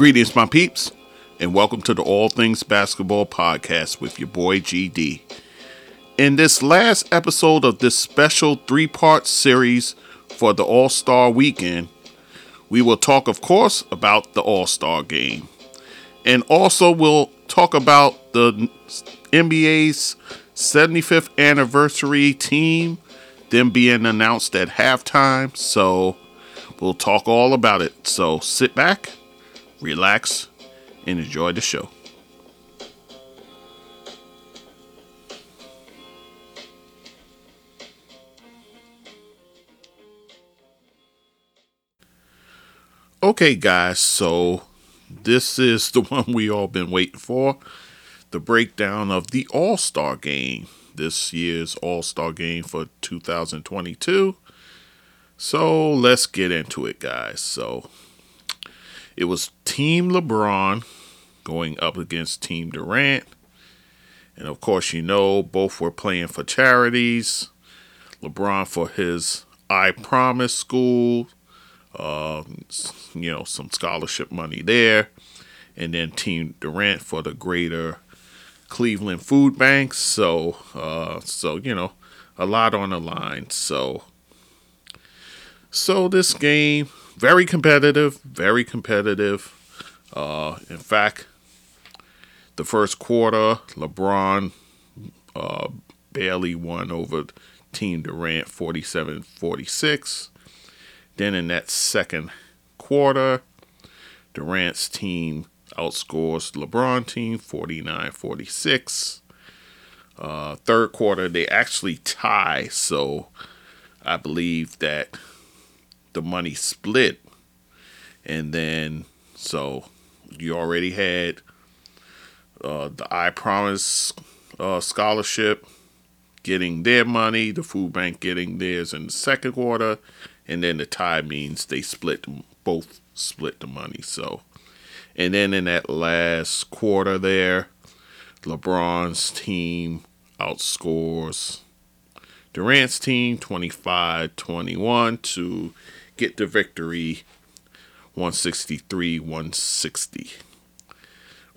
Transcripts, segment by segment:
Greetings, my peeps, and welcome to the All Things Basketball Podcast with your boy GD. In this last episode of this special three part series for the All Star weekend, we will talk, of course, about the All Star game. And also, we'll talk about the NBA's 75th anniversary team, them being announced at halftime. So, we'll talk all about it. So, sit back, relax, and enjoy the show. Okay, guys, so this is the one we all been waiting for the breakdown of the All Star game, this year's All Star game for 2022. So let's get into it, guys. So it was Team LeBron going up against Team Durant. And of course, you know, both were playing for charities. LeBron for his I Promise School, uh, you know, some scholarship money there. And then Team Durant for the greater Cleveland Food Banks. So, uh, so you know, a lot on the line. So, so this game very competitive, very competitive. Uh, in fact, the first quarter, LeBron uh, barely won over Team Durant 47 46. Then in that second quarter, Durant's team outscores LeBron team 49 46. Uh, third quarter, they actually tie. So I believe that the money split. And then, so you already had uh, the I Promise uh, scholarship getting their money, the food bank getting theirs in the second quarter, and then the tie means they split both split the money. So, and then in that last quarter there, LeBron's team outscores Durant's team 25 21 to get the victory 163 160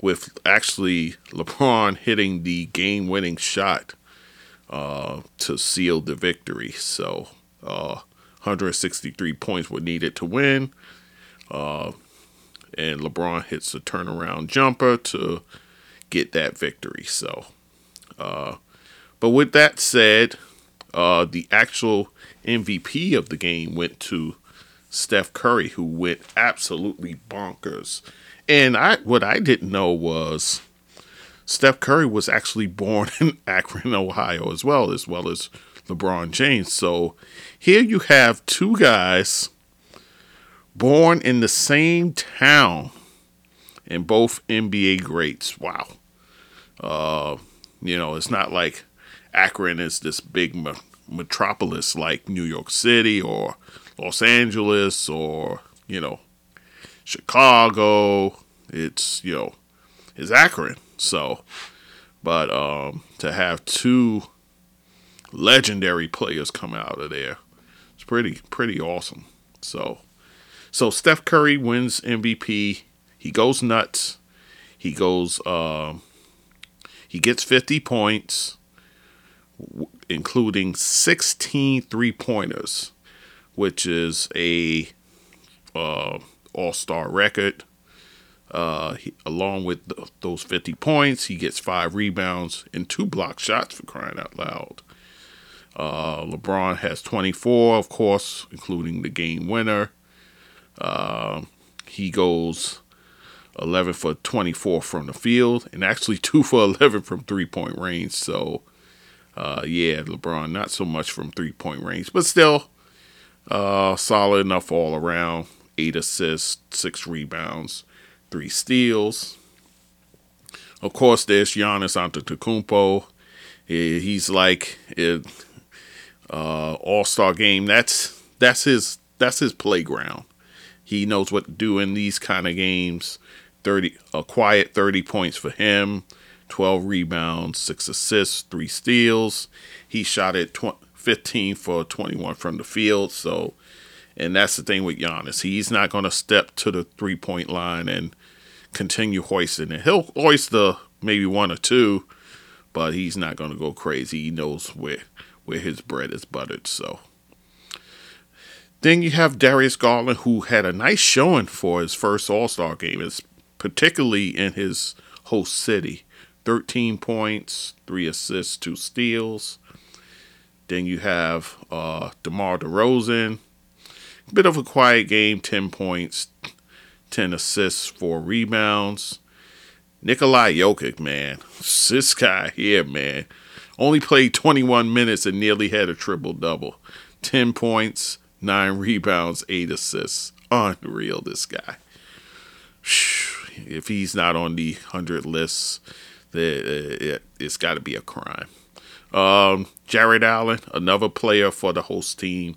with actually LeBron hitting the game winning shot uh, to seal the victory. So uh, 163 points were needed to win. Uh, and LeBron hits a turnaround jumper to get that victory. So, uh, but with that said, uh, the actual MVP of the game went to Steph Curry, who went absolutely bonkers. And I what I didn't know was Steph Curry was actually born in Akron, Ohio, as well, as well as LeBron James. So here you have two guys born in the same town and both NBA greats. Wow. Uh, you know, it's not like Akron is this big me- metropolis like New York City or Los Angeles or, you know, Chicago. It's, you know, it's Akron. So, but um, to have two legendary players come out of there, it's pretty, pretty awesome. So, so Steph Curry wins MVP. He goes nuts. He goes, uh, he gets 50 points, including 16 three pointers which is a uh, All Star record. Uh, he, along with those 50 points, he gets five rebounds and two block shots for crying out loud. Uh, LeBron has 24, of course, including the game winner. Uh, he goes 11 for 24 from the field and actually 2 for 11 from three point range. So, uh, yeah, LeBron, not so much from three point range, but still, uh, solid enough all around. Eight assists, six rebounds, three steals. Of course, there's Giannis Antetokounmpo. He's like it, uh, All Star game. That's that's his that's his playground. He knows what to do in these kind of games. Thirty a quiet thirty points for him. 12 rebounds, 6 assists, 3 steals. He shot at 15 for 21 from the field. So, And that's the thing with Giannis. He's not going to step to the three point line and continue hoisting it. He'll hoist the maybe one or two, but he's not going to go crazy. He knows where where his bread is buttered. So then you have Darius Garland, who had a nice showing for his first All Star game, it's particularly in his host city. 13 points, three assists, two steals. Then you have uh, DeMar DeRozan. Bit of a quiet game, 10 points, 10 assists, four rebounds. Nikolai Jokic, man. This guy here, man. Only played 21 minutes and nearly had a triple double. 10 points, 9 rebounds, 8 assists. Unreal, this guy. If he's not on the 100 lists, it's got to be a crime. Um, Jarrett Allen, another player for the host team.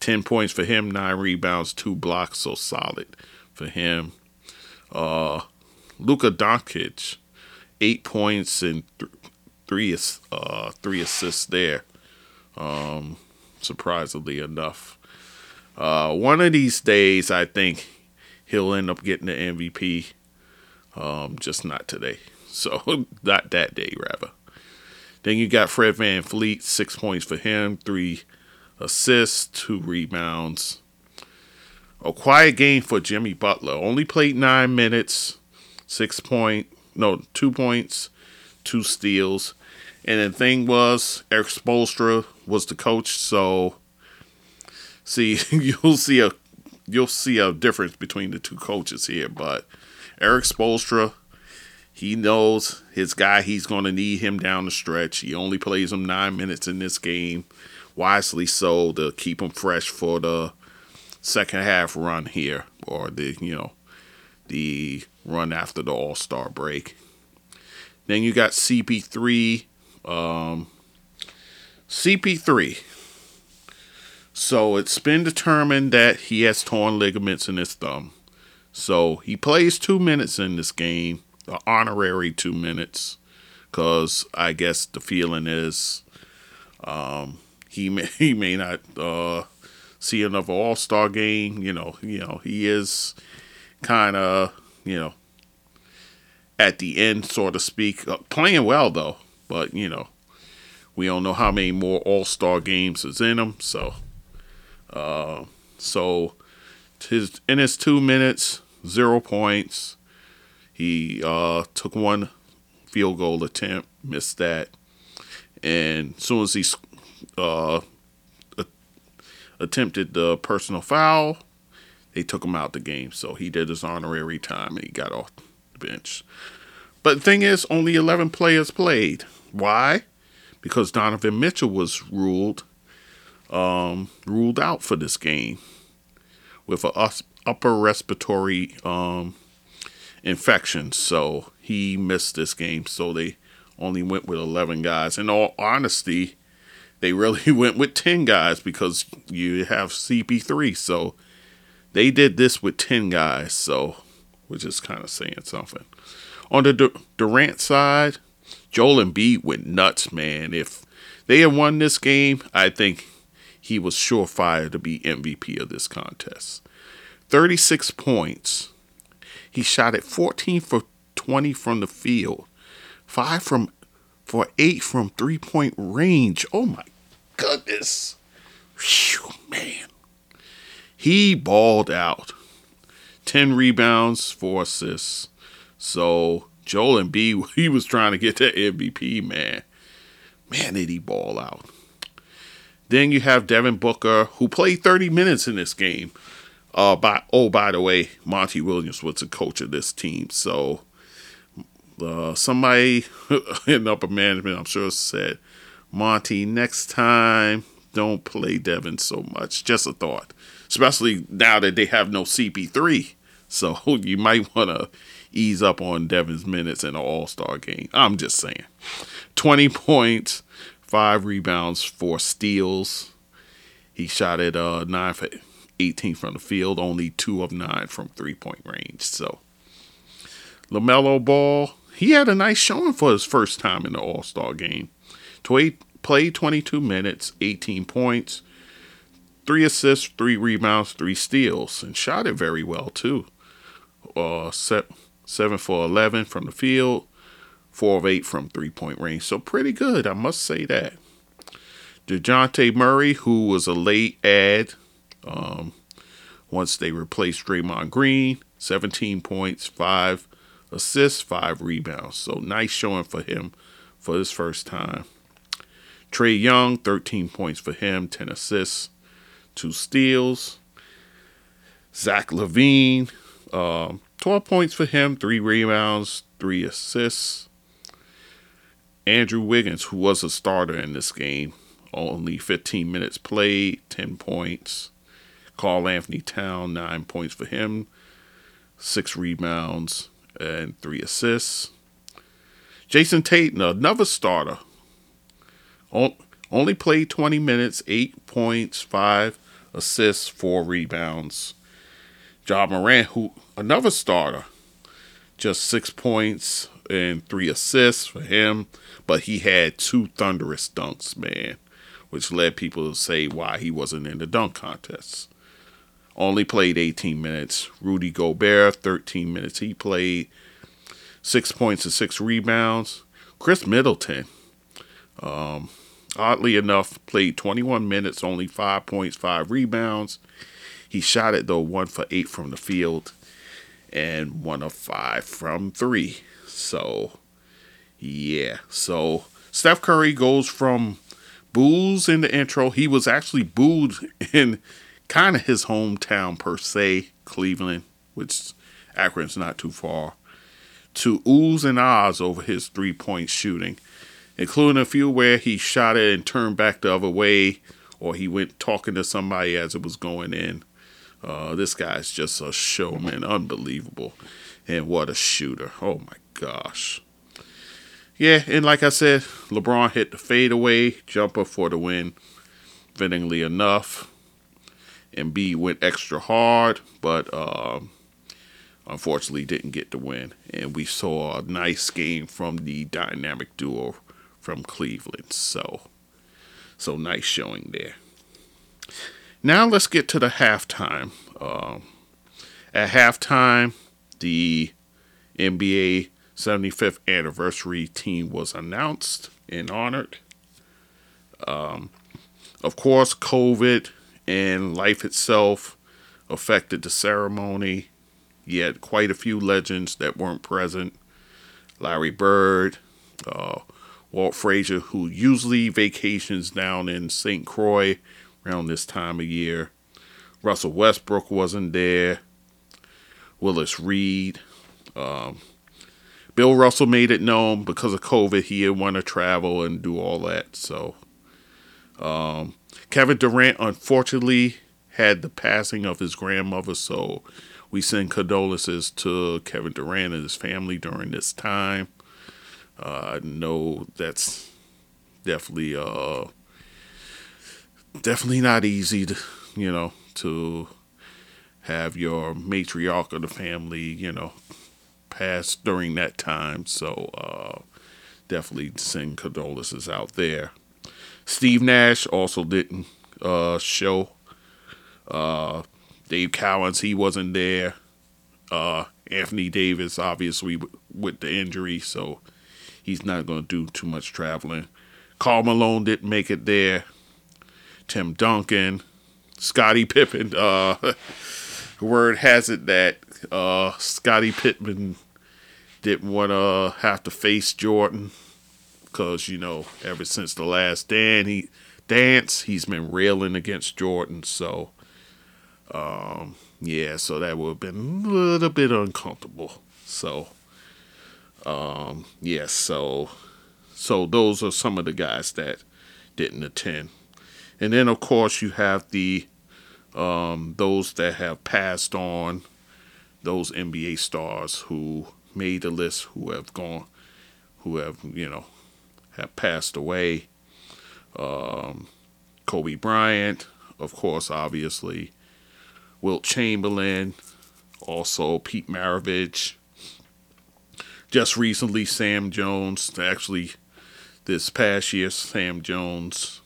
10 points for him, 9 rebounds, 2 blocks, so solid for him. Uh, Luka Doncic, 8 points and th- three uh, three assists there. Um, surprisingly enough, uh, one of these days I think he'll end up getting the MVP. Um, just not today. So not that day rather. Then you got Fred VanVleet, six points for him, three assists, two rebounds. A quiet game for Jimmy Butler. Only played nine minutes, six point, no, two points, two steals. And the thing was, Erik Spoelstra was the coach, so see you'll see a you'll see a difference between the two coaches here. But Erik Spoelstra he knows his guy, he's going to need him down the stretch. He only plays him nine minutes in this game, wisely so, to keep him fresh for the second half run here, or the, you know, the run after the All Star break. Then you got CP3. Um, CP3. So it's been determined that he has torn ligaments in his thumb. So he plays two minutes in this game the honorary two minutes because I guess the feeling is um, he may he may not uh, see another All Star game. You know, you know he is kind of you know at the end, so to speak, uh, playing well though. But you know, we don't know how many more All Star games is in him. So, uh, so his in his two minutes, zero points, he uh, took one field goal attempt, missed that, and as soon as he uh, attempted the personal foul, they took him out the game. So he did his honorary time and he got off the bench. But the thing is, only 11 players played. Why? Because Donovan Mitchell was ruled um, ruled out for this game with an upper respiratory um, infections. So he missed this game. So they only went with 11 guys. In all honesty, they really went with 10 guys because you have CP3. So they did this with 10 guys. So which is kind of saying something. On the Durant side, Joel Embiid went nuts, man. If they had won this game, I think he was surefire to be MVP of this contest. 36 points, he shot at 14 for 20 from the field, five from for eight from three point range. Oh my goodness. Whew, man. He balled out. 10 rebounds, four assists. So Joel Embiid, he was trying to get that MVP, man. Man, did he ball out. Then you have Devin Booker, who played 30 minutes in this game. Uh, by oh, by the way, Monty Williams was the coach of this team, so uh, somebody in upper management, I'm sure, said, Monty, next time don't play Devin so much. Just a thought, especially now that they have no CP3, so you might want to ease up on Devin's minutes in an All Star game. I'm just saying, 20 points, five rebounds, four steals. He shot at uh, nine for 18 from the field, only two of nine from three point range. So, LaMelo Ball, he had a nice showing for his first time in the All Star game. Played 22 minutes, 18 points, three assists, three rebounds, three steals, and shot it very well too. Uh, set, seven for 11 from the field, four of eight from three point range. So pretty good, I must say that. Dejounte Murray, who was a late ad um, once they replaced Draymond Green, 17 points, five assists, five rebounds. So nice showing for him for his first time. Trae Young, 13 points for him, 10 assists, two steals. Zach LaVine, um, 12 points for him, three rebounds, three assists. Andrew Wiggins, who was a starter in this game, only 15 minutes played, 10 points. Karl-Anthony Town, 9 points for him, 6 rebounds, and 3 assists. Jayson Tatum, another starter, only played 20 minutes, 8 points, 5 assists, 4 rebounds. Ja Morant, who another starter, just 6 points and 3 assists for him, but he had two thunderous dunks, man, which led people to say why he wasn't in the dunk contest. Only played 18 minutes. Rudy Gobert, 13 minutes he played, 6 points and 6 rebounds. Khris Middleton, um, oddly enough, played 21 minutes, only 5 points, 5 rebounds. He shot it though, 1 for 8 from the field and 1 of 5 from 3. So, yeah. So, Steph Curry goes from boos in the intro. He was actually booed in kind of his hometown, per se, Cleveland, which Akron's not too far, to oohs and ahs over his three point shooting including a few where he shot it and turned back the other way, or he went talking to somebody as it was going in. Uh, this guy's just a showman, unbelievable, and what a shooter! Oh my gosh. Yeah, and like I said, LeBron hit the fadeaway jumper for the win, fittingly enough. Embiid went extra hard, but uh, unfortunately didn't get the win. And we saw a nice game from the dynamic duo from Cleveland. So, so nice showing there. Now let's get to the halftime. Um, at halftime, the NBA 75th anniversary team was announced and honored. Um, of course, COVID and life itself affected the ceremony. You had quite a few legends that weren't present. Larry Bird, uh, Walt Frazier, who usually vacations down in St. Croix around this time of year. Russell Westbrook wasn't there. Willis Reed. Um, Bill Russell made it known because of COVID he didn't want to travel and do all that. So um, Kevin Durant unfortunately had the passing of his grandmother, so we send condolences to Kevin Durant and his family during this time. Uh, I know that's definitely uh definitely not easy to you know to have your matriarch of the family you know pass during that time. So uh, definitely send condolences out there. Steve Nash also didn't uh, show. Uh, Dave Cowens, he wasn't there. Uh, Anthony Davis, obviously, with the injury, so he's not going to do too much traveling. Karl Malone didn't make it there. Tim Duncan, Scottie Pippen. Uh, word has it that uh, Scottie Pippen didn't want to have to face Jordan because you know ever since the last Dan he dance he's been railing against Jordan. So um, yeah, so that would have been a little bit uncomfortable. So um, yes, so so those are some of the guys that didn't attend, and then of course you have the um, those that have passed on, those NBA stars who made the list, who have gone, who have you know have passed away. Um, Kobe Bryant, of course, obviously. Wilt Chamberlain, also Pete Maravich, just recently Sam Jones, actually this past year Sam Jones,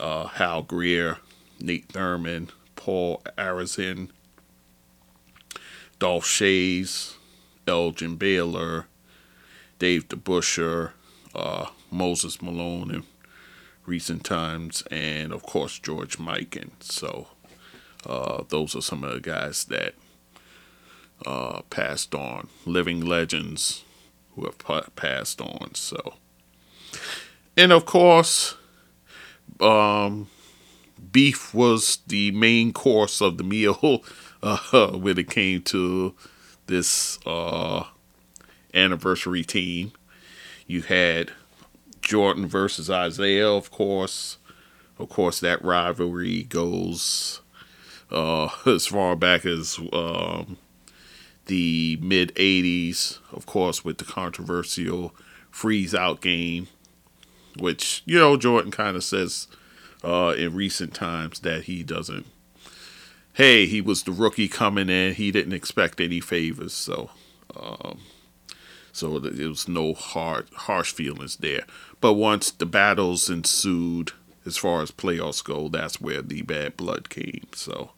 uh, Hal Greer, Nate Thurmond, Paul Arizin, Dolph Schayes, Elgin Baylor, Dave DeBusschere, uh, Moses Malone in recent times, and of course George Mikan. So uh, those are some of the guys that uh, passed on, living legends who have pa- passed on. So, and of course, um, beef was the main course of the meal uh, when it came to this uh, anniversary team. You had Jordan versus Isiah, of course. Of course, that rivalry goes uh, as far back as um, the mid 80s, of course, with the controversial freeze out game, which, you know, Jordan kind of says uh, in recent times that he doesn't. Hey, he was the rookie coming in. He didn't expect any favors, so um, so there was no hard harsh feelings there. But once the battles ensued, as far as playoffs go, that's where the bad blood came. So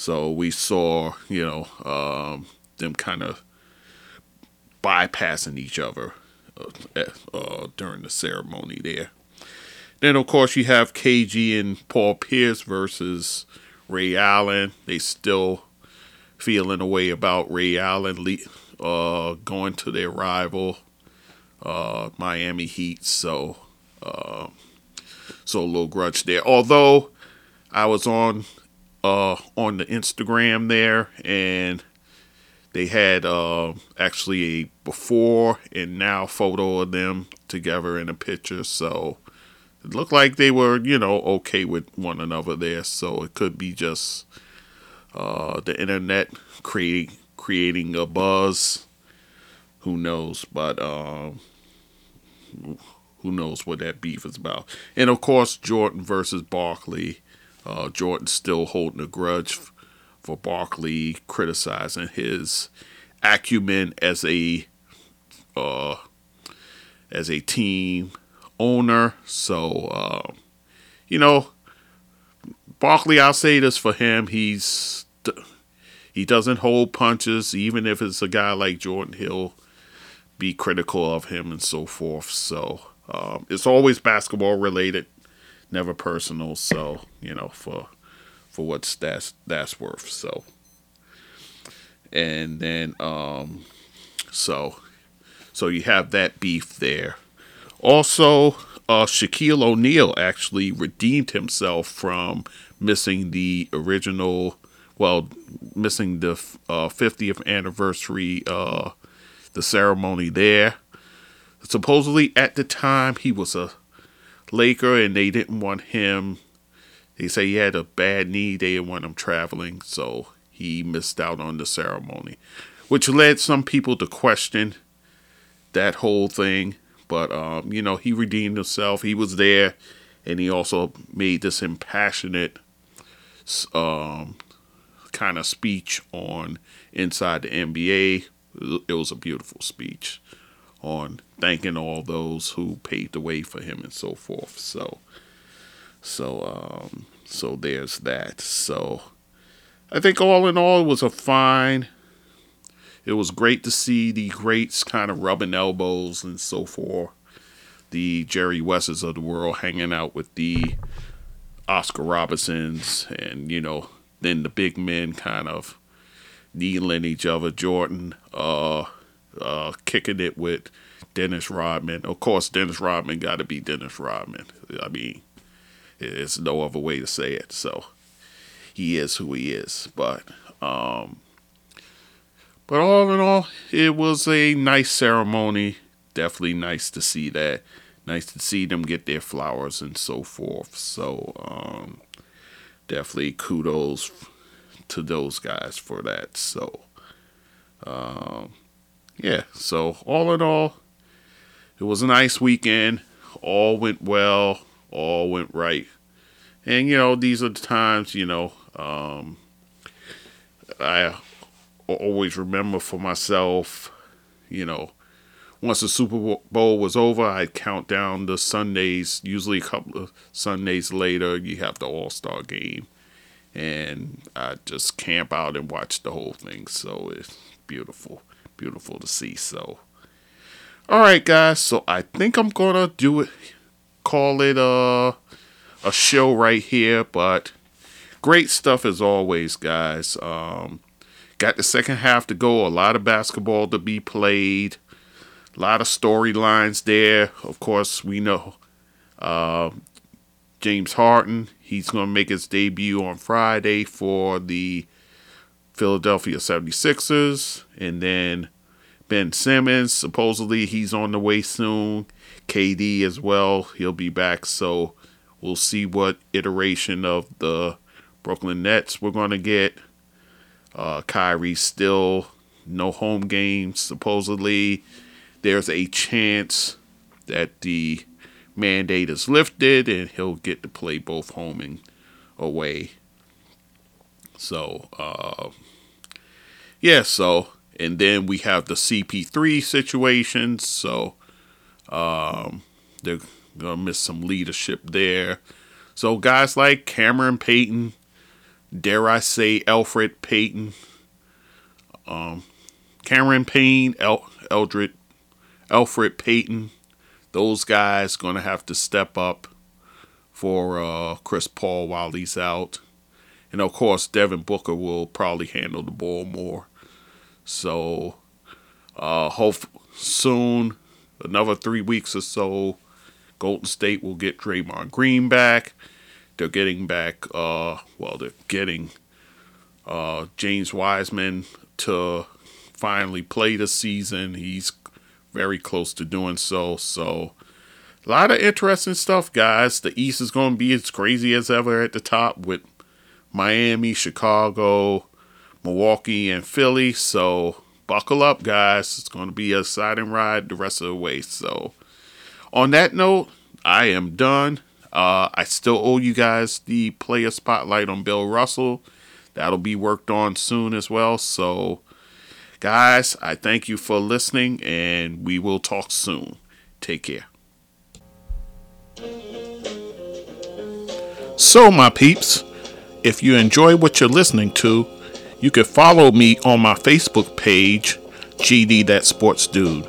so we saw, you know, um, them kind of bypassing each other uh, uh, during the ceremony there. Then, of course, you have KG and Paul Pierce versus Ray Allen. They still feeling a way about Ray Allen uh, going to their rival, uh, Miami Heat. So, uh, so a little grudge there. Although I was on uh, on the Instagram there, and they had uh, actually a before and now photo of them together in a picture. So it looked like they were, you know, okay with one another there. So it could be just uh, the internet creating creating a buzz. Who knows? But um, who knows what that beef is about? And of course, Jordan versus Barkley. Uh, Jordan still holding a grudge for Barkley criticizing his acumen as a uh, as a team owner. So uh, you know, Barkley. I'll say this for him: he's he doesn't hold punches, even if it's a guy like Jordan. He'll be critical of him and so forth. So um, it's always basketball related never personal. So you know, for for what's that's that's worth. So and then um, so so you have that beef there. Also, uh, Shaquille O'Neal actually redeemed himself from missing the original, well, missing the uh, 50th anniversary, uh, the ceremony there. Supposedly, at the time, he was a Laker, and they didn't want him. They say he had a bad knee. They didn't want him traveling, so he missed out on the ceremony, which led some people to question that whole thing. But um, you know, he redeemed himself. He was there, and he also made this impassionate um, kind of speech on inside the NBA. It was a beautiful speech on thanking all those who paved the way for him and so forth. So, so, um, so there's that. So, I think all in all, it was a fine. It was great to see the greats kind of rubbing elbows and so forth. The Jerry Wesses of the world hanging out with the Oscar Robertsons, and you know, then the big men kind of kneeling each other. Jordan, uh, uh, kicking it with Dennis Rodman. Of course, Dennis Rodman got to be Dennis Rodman. I mean, it's no other way to say it. So he is who he is. But um, but all in all, it was a nice ceremony. Definitely nice to see that. Nice to see them get their flowers and so forth. So um, definitely kudos to those guys for that. So um, yeah, so all in all, it was a nice weekend. All went well. All went right. And, you know, these are the times, you know, um, I always remember for myself, you know, once the Super Bowl was over, I'd count down the Sundays. Usually, a couple of Sundays later, you have the All Star game, and I just camp out and watch the whole thing. So it's beautiful, beautiful to see. So, all right, guys. So I think I'm gonna do it, call it a a show right here. But great stuff as always, guys. Um, got the second half to go. A lot of basketball to be played. A lot of storylines there. Of course, we know uh, James Harden. He's going to make his debut on Friday for the Philadelphia 76ers. And then Ben Simmons, supposedly he's on the way soon. KD as well. He'll be back. So we'll see what iteration of the Brooklyn Nets we're going to get. Uh, Kyrie still no home games, supposedly there's a chance that the mandate is lifted and he'll get to play both home and away. So, uh, yeah, so, and then we have the CP3 situation. So, um, they're going to miss some leadership there. So, guys like Cameron Payton, dare I say, Alfred Payton, um, Cameron Payne, El- Eldred Elfrid Payton, those guys going to have to step up for uh, Chris Paul while he's out. And of course, Devin Booker will probably handle the ball more. So, uh, hope soon, another three weeks or so, Golden State will get Draymond Green back. They're getting back, uh, well, they're getting uh, James Wiseman to finally play the season. He's very close to doing so. So, a lot of interesting stuff, guys. The East is going to be as crazy as ever at the top with Miami, Chicago, Milwaukee, and Philly. So, buckle up, guys. It's going to be a exciting ride the rest of the way. So, on that note, I am done. Uh, I still owe you guys the player spotlight on Bill Russell. That'll be worked on soon as well. So, Guys, I thank you for listening, and we will talk soon. Take care. So, my peeps, if you enjoy what you're listening to, you can follow me on my Facebook page, GD That Sports Dude.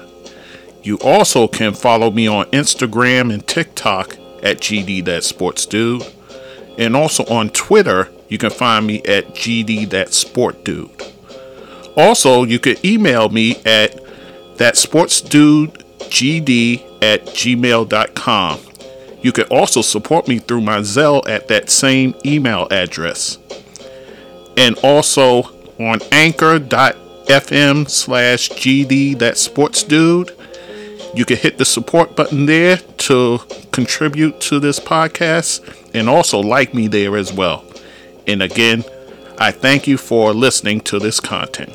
You also can follow me on Instagram and TikTok at GD That Sports Dude. And also on Twitter, you can find me at GD That Sport Dude. Also, you could email me at thatsportsdudegd at gmail.com. You can also support me through my Zelle at that same email address. And also on anchor.fm slash gd that sports dude. You can hit the support button there to contribute to this podcast and also like me there as well. And again, I thank you for listening to this content.